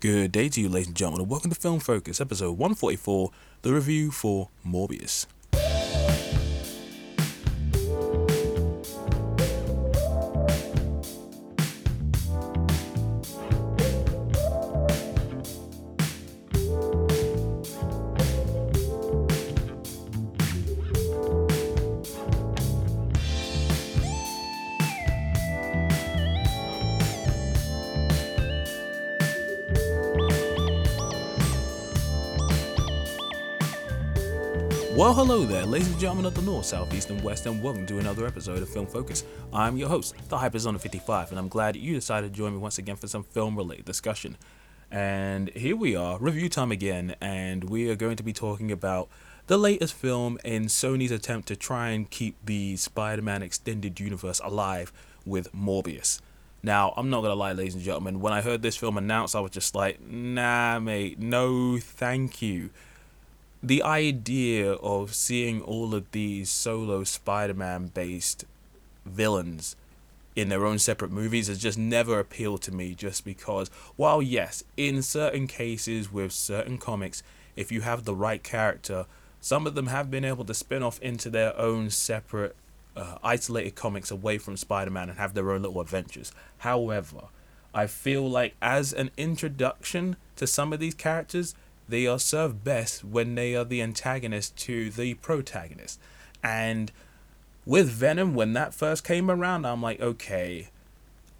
Good day to you, ladies and gentlemen, and welcome to Film Focus, episode 144, the review for Morbius. Well, hello there, ladies and gentlemen of the North, South, East, and West, and welcome to another episode of Film Focus. I'm your host, the Hypersonic 55, and I'm glad you decided to join me once again for some film related discussion. And here we are, review time again, and we are going to be talking about the latest film in Sony's attempt to try and keep the Spider Man extended universe alive with Morbius. Now, I'm not gonna lie, ladies and gentlemen, when I heard this film announced, I was just like, nah, mate, no, thank you the idea of seeing all of these solo Spider-Man based villains in their own separate movies has just never appealed to me just because while yes in certain cases with certain comics if you have the right character some of them have been able to spin off into their own separate uh, isolated comics away from spider-man and have their own little adventures. However i feel like as an introduction to some of these characters they are served best when they are the antagonist to the protagonist. And with Venom, when that first came around, I'm like, okay,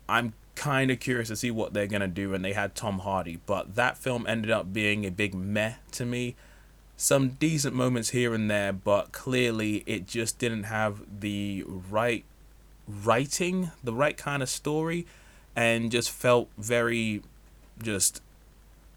I'm kind of curious to see what they're going to do. And they had Tom Hardy, but that film ended up being a big meh to me. Some decent moments here and there, but clearly it just didn't have the right writing, the right kind of story, and just felt very just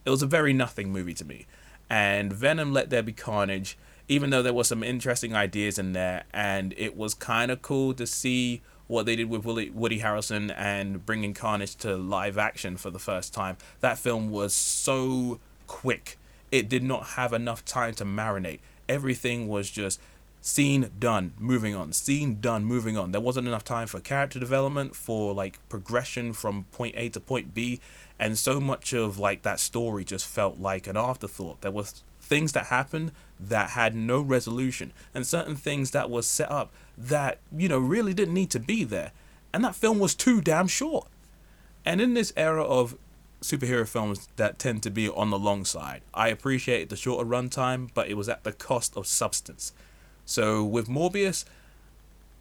it was a very nothing movie to me. And Venom Let There Be Carnage, even though there was some interesting ideas in there, and it was kind of cool to see what they did with Woody Harrelson and bringing Carnage to live action for the first time. That film was so quick. It did not have enough time to marinate. Everything was just scene done. Moving on. Scene done. Moving on. There wasn't enough time for character development for like progression from point a to point b and so much of like that story just felt like an afterthought. There was things that happened that had no resolution and certain things that was set up that you know really didn't need to be there. And that film was too damn short. And in this era of superhero films that tend to be on the long side i appreciate the shorter runtime but it was at the cost of substance so with Morbius,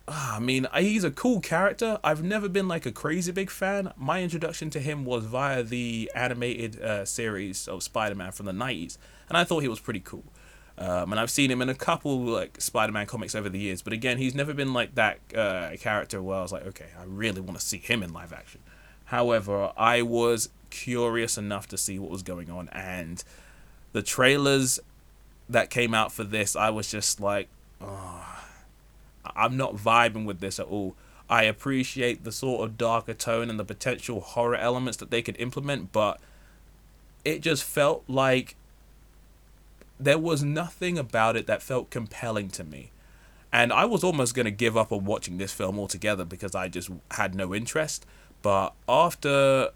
ah, I mean, he's a cool character. I've never been like a crazy big fan. My introduction to him was via the animated uh, series of Spider-Man from the '90s, and I thought he was pretty cool. Um, and I've seen him in a couple like Spider-Man comics over the years, but again, he's never been like that uh, character where I was like, okay, I really want to see him in live action. However, I was curious enough to see what was going on, and the trailers that came out for this, I was just like, oh, I'm not vibing with this at all. I appreciate the sort of darker tone and the potential horror elements that they could implement, but it just felt like there was nothing about it that felt compelling to me. And I was almost going to give up on watching this film altogether because I just had no interest. But after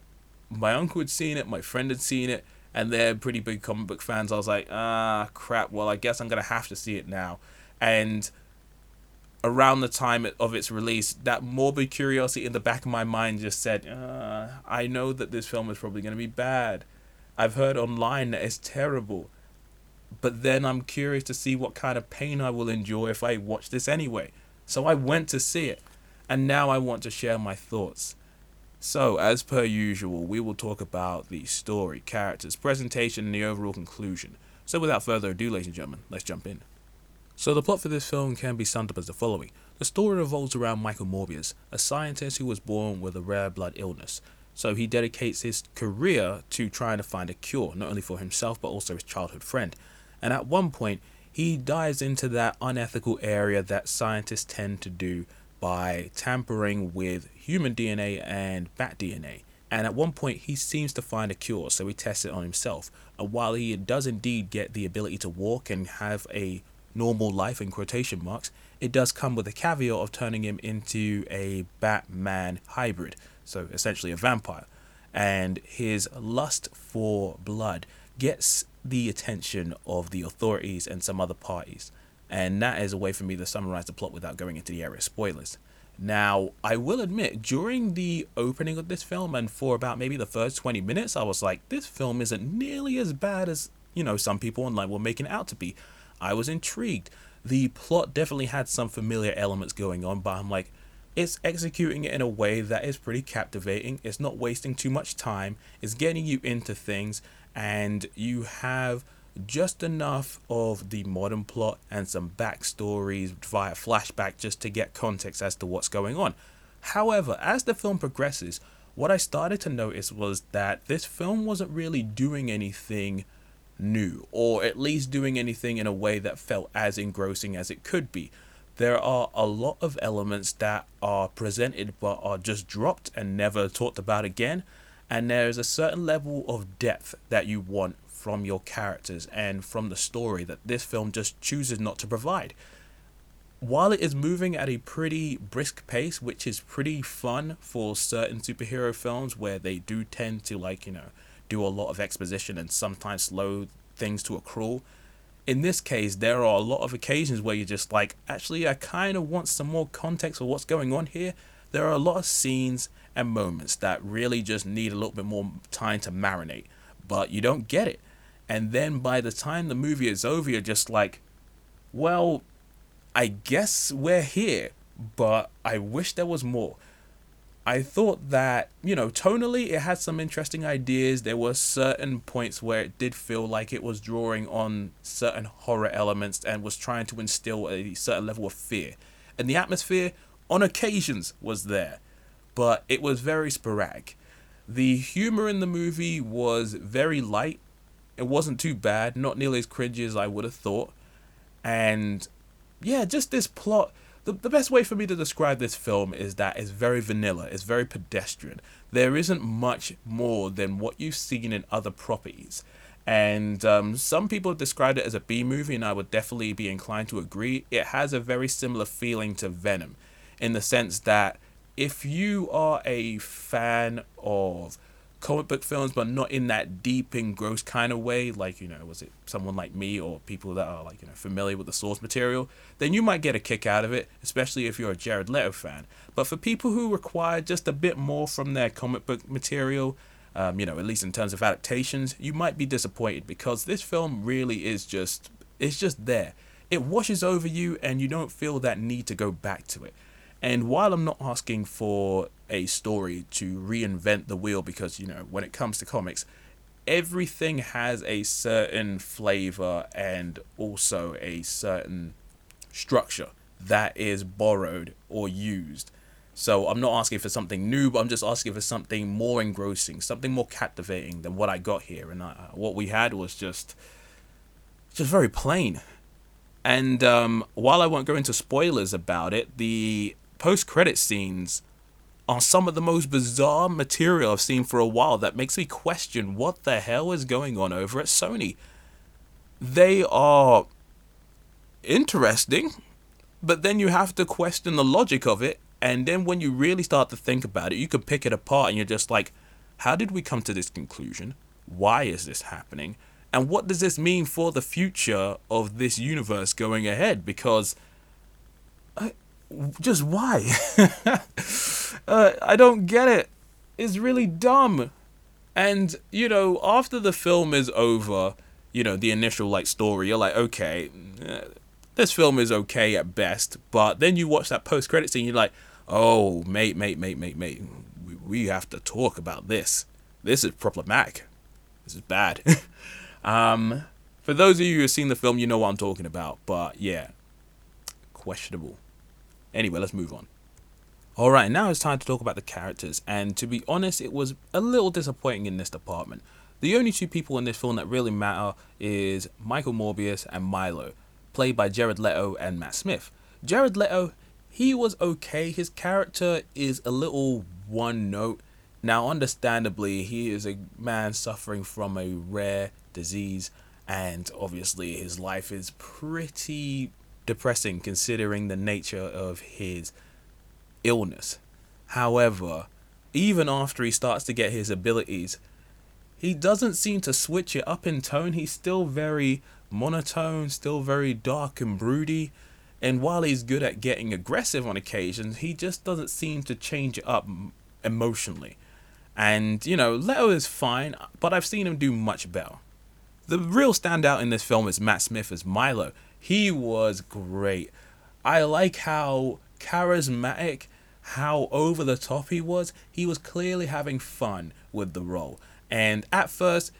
my uncle had seen it, my friend had seen it, and they're pretty big comic book fans, I was like, ah, crap, well, I guess I'm going to have to see it now and around the time of its release, that morbid curiosity in the back of my mind just said, uh, I know that this film is probably going to be bad. I've heard online that it's terrible. But then I'm curious to see what kind of pain I will enjoy if I watch this anyway. So I went to see it. And now I want to share my thoughts. So, as per usual, we will talk about the story, characters, presentation, and the overall conclusion. So, without further ado, ladies and gentlemen, let's jump in. So the plot for this film can be summed up as the following. The story revolves around Michael Morbius, a scientist who was born with a rare blood illness. So he dedicates his career to trying to find a cure, not only for himself but also his childhood friend. And at one point, he dives into that unethical area that scientists tend to do by tampering with human DNA and bat DNA. And at one point, he seems to find a cure, so he tests it on himself. And while he does indeed get the ability to walk and have a normal life in quotation marks, it does come with a caveat of turning him into a Batman hybrid, so essentially a vampire. and his lust for blood gets the attention of the authorities and some other parties. And that is a way for me to summarize the plot without going into the area spoilers. Now, I will admit, during the opening of this film and for about maybe the first 20 minutes, I was like, this film isn't nearly as bad as, you know, some people online were making it out to be. I was intrigued. The plot definitely had some familiar elements going on, but I'm like, it's executing it in a way that is pretty captivating. It's not wasting too much time. It's getting you into things, and you have just enough of the modern plot and some backstories via flashback just to get context as to what's going on. However, as the film progresses, what I started to notice was that this film wasn't really doing anything new, or at least doing anything in a way that felt as engrossing as it could be. There are a lot of elements that are presented but are just dropped and never talked about again, and there's a certain level of depth that you want from your characters and from the story that this film just chooses not to provide. While it is moving at a pretty brisk pace, which is pretty fun for certain superhero films where they do tend to like, you know, do a lot of exposition and sometimes slow things to a crawl. In this case, there are a lot of occasions where you're just like, actually, I kind of want some more context for what's going on here. There are a lot of scenes and moments that really just need a little bit more time to marinate, but you don't get it. And then by the time the movie is over, you're just like, well, I guess we're here, but I wish there was more. I thought that, you know, tonally it had some interesting ideas. There were certain points where it did feel like it was drawing on certain horror elements and was trying to instill a certain level of fear. And the atmosphere, on occasions, was there, but it was very sporadic. The humor in the movie was very light it wasn't too bad, not nearly as cringy as I would have thought. And yeah, just this plot. The, the best way for me to describe this film is that it's very vanilla, it's very pedestrian. There isn't much more than what you've seen in other properties. And um, some people have described it as a B movie, and I would definitely be inclined to agree. It has a very similar feeling to Venom in the sense that if you are a fan of comic book films, but not in that deep and gross kind of way. Like you know, was it someone like me or people that are like you know familiar with the source material? Then you might get a kick out of it, especially if you're a Jared Leto fan. But for people who require just a bit more from their comic book material, um, you know, at least in terms of adaptations, you might be disappointed because this film really is just it's just there. It washes over you, and you don't feel that need to go back to it. And while I'm not asking for a story to reinvent the wheel, because, you know, when it comes to comics, everything has a certain flavor and also a certain structure that is borrowed or used. So I'm not asking for something new, but I'm just asking for something more engrossing, something more captivating than what I got here. And I, what we had was just, just very plain. And um, while I won't go into spoilers about it, the post credit scenes are some of the most bizarre material I've seen for a while that makes me question what the hell is going on over at Sony. They are interesting, but then you have to question the logic of it. And then when you really start to think about it, you can pick it apart and you're just like, how did we come to this conclusion? Why is this happening? And what does this mean for the future of this universe going ahead? Because uh, just why? uh, I don't get it. It's really dumb. And, you know, after the film is over, you know, the initial, like, story, you're like, okay, uh, this film is okay at best. But then you watch that post credit scene, you're like, oh, mate, mate, mate, mate, mate, we, we have to talk about this. This is problematic. This is bad. um, for those of you who have seen the film, you know what I'm talking about. But yeah, questionable. Anyway, let's move on. Alright, now it's time to talk about the characters, and to be honest, it was a little disappointing in this department. The only two people in this film that really matter is Michael Morbius and Milo, played by Jared Leto and Matt Smith. Jared Leto, he was okay. His character is a little one note. Now, understandably, he is a man suffering from a rare disease, and obviously, his life is pretty depressing considering the nature of his illness. However, even after he starts to get his abilities, he doesn't seem to switch it up in tone. He's still very monotone, still very dark and broody. And while he's good at getting aggressive on occasions, he just doesn't seem to change it up emotionally. And, you know, Leto is fine, but I've seen him do much better. The real standout in this film is Matt Smith as Milo. He was great. I like how charismatic, how over the top he was. He was clearly having fun with the role. And at first,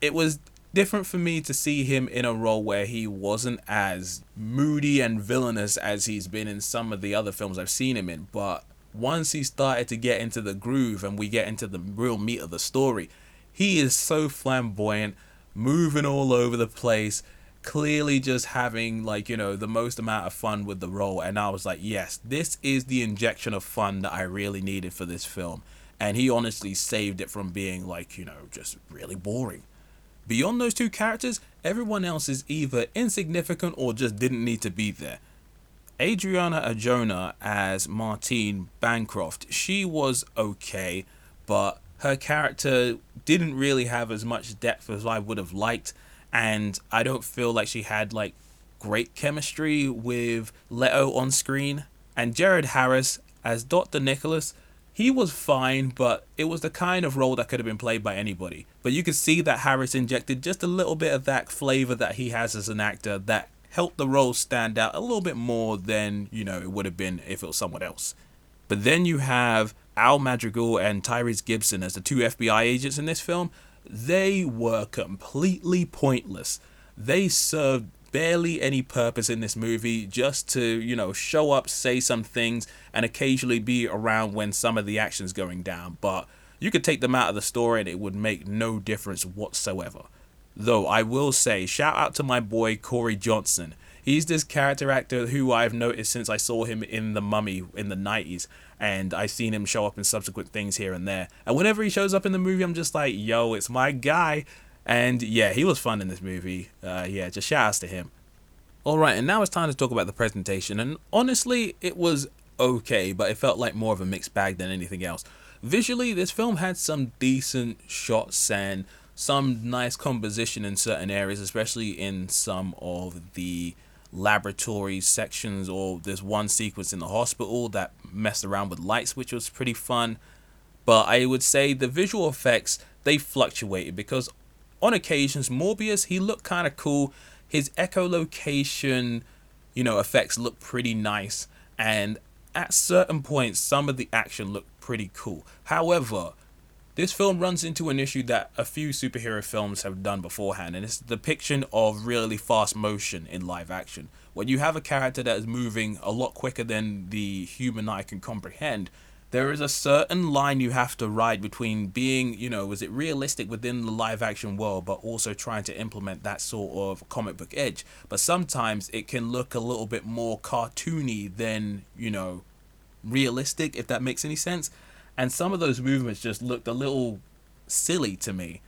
it was different for me to see him in a role where he wasn't as moody and villainous as he's been in some of the other films I've seen him in. But once he started to get into the groove and we get into the real meat of the story, he is so flamboyant, moving all over the place, clearly just having like, you know, the most amount of fun with the role. And I was like, yes, this is the injection of fun that I really needed for this film. And he honestly saved it from being like, you know, just really boring. Beyond those two characters, everyone else is either insignificant or just didn't need to be there. Adriana Arjona as Martine Bancroft, she was okay, but her character didn't really have as much depth as I would have liked, and I don't feel like she had like great chemistry with Leto on screen. And Jared Harris as Dr. Nicholas, he was fine, but it was the kind of role that could have been played by anybody. But you could see that Harris injected just a little bit of that flavor that he has as an actor that helped the role stand out a little bit more than, you know, it would have been if it was someone else. But then you have Al Madrigal and Tyrese Gibson as the two FBI agents in this film. They were completely pointless. They served barely any purpose in this movie just to, you know, show up, say some things, and occasionally be around when some of the action's going down. But you could take them out of the story and it would make no difference whatsoever. Though I will say, shout out to my boy Corey Johnson. He's this character actor who I've noticed since I saw him in The Mummy in the 90s, and I've seen him show up in subsequent things here and there. And whenever he shows up in the movie, I'm just like, yo, it's my guy. And yeah, he was fun in this movie. Uh, yeah, just shout outs to him. Alright, and now it's time to talk about the presentation. And honestly, it was okay, but it felt like more of a mixed bag than anything else. Visually, this film had some decent shots and some nice composition in certain areas, especially in some of the laboratory sections or there's one sequence in the hospital that messed around with lights which was pretty fun but i would say the visual effects they fluctuated because on occasions, Morbius, he looked kind of cool. His echolocation, you know, effects look pretty nice. And at certain points, some of the action looked pretty cool. However, this film runs into an issue that a few superhero films have done beforehand, and it's the depiction of really fast motion in live action. When you have a character that is moving a lot quicker than the human eye can comprehend, there is a certain line you have to ride between being, you know, is it realistic within the live action world, but also trying to implement that sort of comic book edge. But sometimes it can look a little bit more cartoony than, you know, realistic, if that makes any sense. And some of those movements just looked a little silly to me.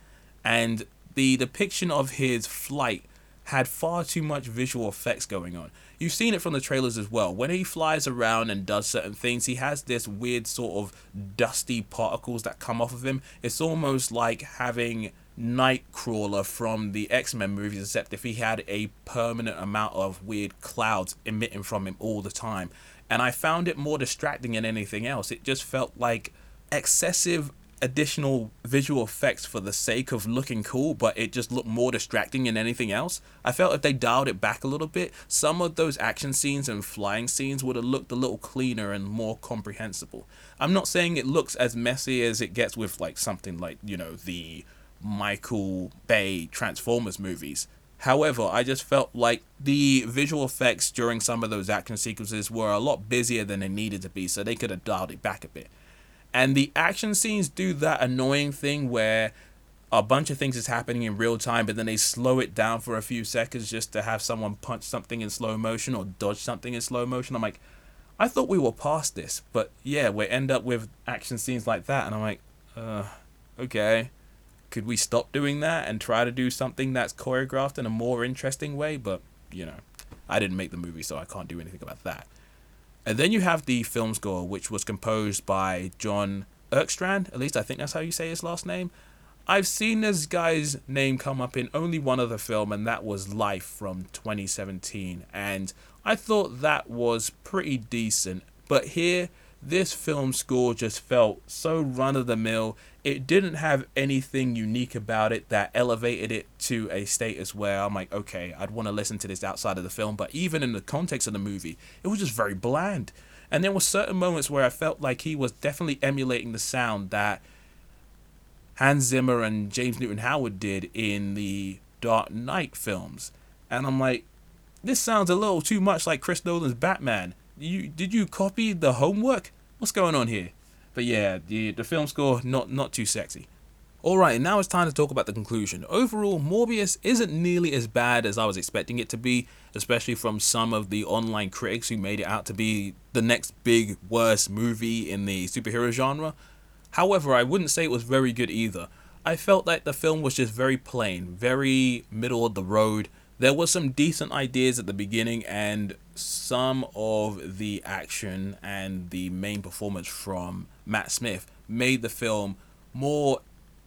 And the depiction of his flight had far too much visual effects going on. You've seen it from the trailers as well. When he flies around and does certain things, he has this weird sort of dusty particles that come off of him. It's almost like having Nightcrawler from the X Men movies, except if he had a permanent amount of weird clouds emitting from him all the time. And I found it more distracting than anything else. It just felt like excessive additional visual effects for the sake of looking cool, but it just looked more distracting than anything else. I felt if they dialed it back a little bit, some of those action scenes and flying scenes would have looked a little cleaner and more comprehensible. I'm not saying it looks as messy as it gets with like something like, you know, the Michael Bay Transformers movies. However, I just felt like the visual effects during some of those action sequences were a lot busier than they needed to be, so they could have dialed it back a bit. And the action scenes do that annoying thing where a bunch of things is happening in real time, but then they slow it down for a few seconds just to have someone punch something in slow motion or dodge something in slow motion. I'm like, I thought we were past this, but yeah, we end up with action scenes like that, and I'm like, uh, okay, could we stop doing that and try to do something that's choreographed in a more interesting way? But you know, I didn't make the movie, so I can't do anything about that. And then you have the film score, which was composed by Jon Ekstrand, at least I think that's how you say his last name. I've seen this guy's name come up in only one other film, and that was Life from 2017. And I thought that was pretty decent. But here, this film score just felt so run of the mill. It didn't have anything unique about it that elevated it to a status where I'm like, okay, I'd want to listen to this outside of the film. But even in the context of the movie, it was just very bland. And there were certain moments where I felt like he was definitely emulating the sound that Hans Zimmer and James Newton Howard did in the Dark Knight films. And I'm like, this sounds a little too much like Chris Nolan's Batman you did you copy the homework? What's going on here? But yeah, the the film score not not too sexy. Alright, now it's time to talk about the conclusion. Overall, Morbius isn't nearly as bad as I was expecting it to be, especially from some of the online critics who made it out to be the next big, worst movie in the superhero genre. However, I wouldn't say it was very good either. I felt like the film was just very plain, very middle of the road, there was some decent ideas at the beginning and some of the action and the main performance from Matt Smith made the film more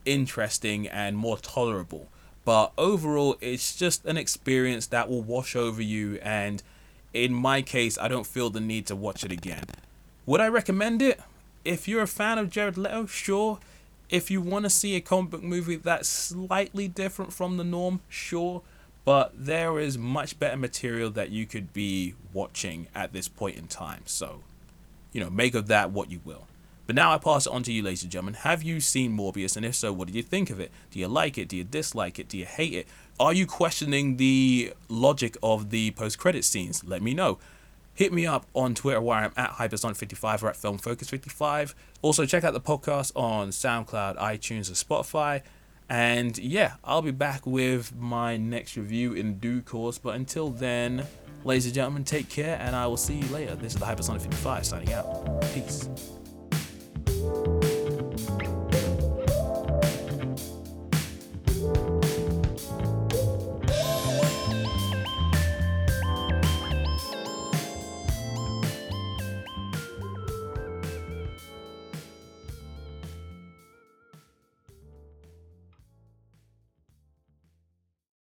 interesting and more tolerable. But overall it's just an experience that will wash over you and in my case I don't feel the need to watch it again. Would I recommend it? If you're a fan of Jared Leto sure. If you want to see a comic book movie that's slightly different from the norm sure but there is much better material that you could be watching at this point in time. So, you know, make of that what you will. But now I pass it on to you, ladies and gentlemen. Have you seen Morbius? And if so, what did you think of it? Do you like it? Do you dislike it? Do you hate it? Are you questioning the logic of the post credit scenes? Let me know. Hit me up on Twitter where I'm at Hypersonic55 or at FilmFocus55. Also, check out the podcast on SoundCloud, iTunes, or Spotify. And yeah, I'll be back with my next review in due course. But until then, ladies and gentlemen, take care and I will see you later. This is the Hypersonic 55 signing out. Peace.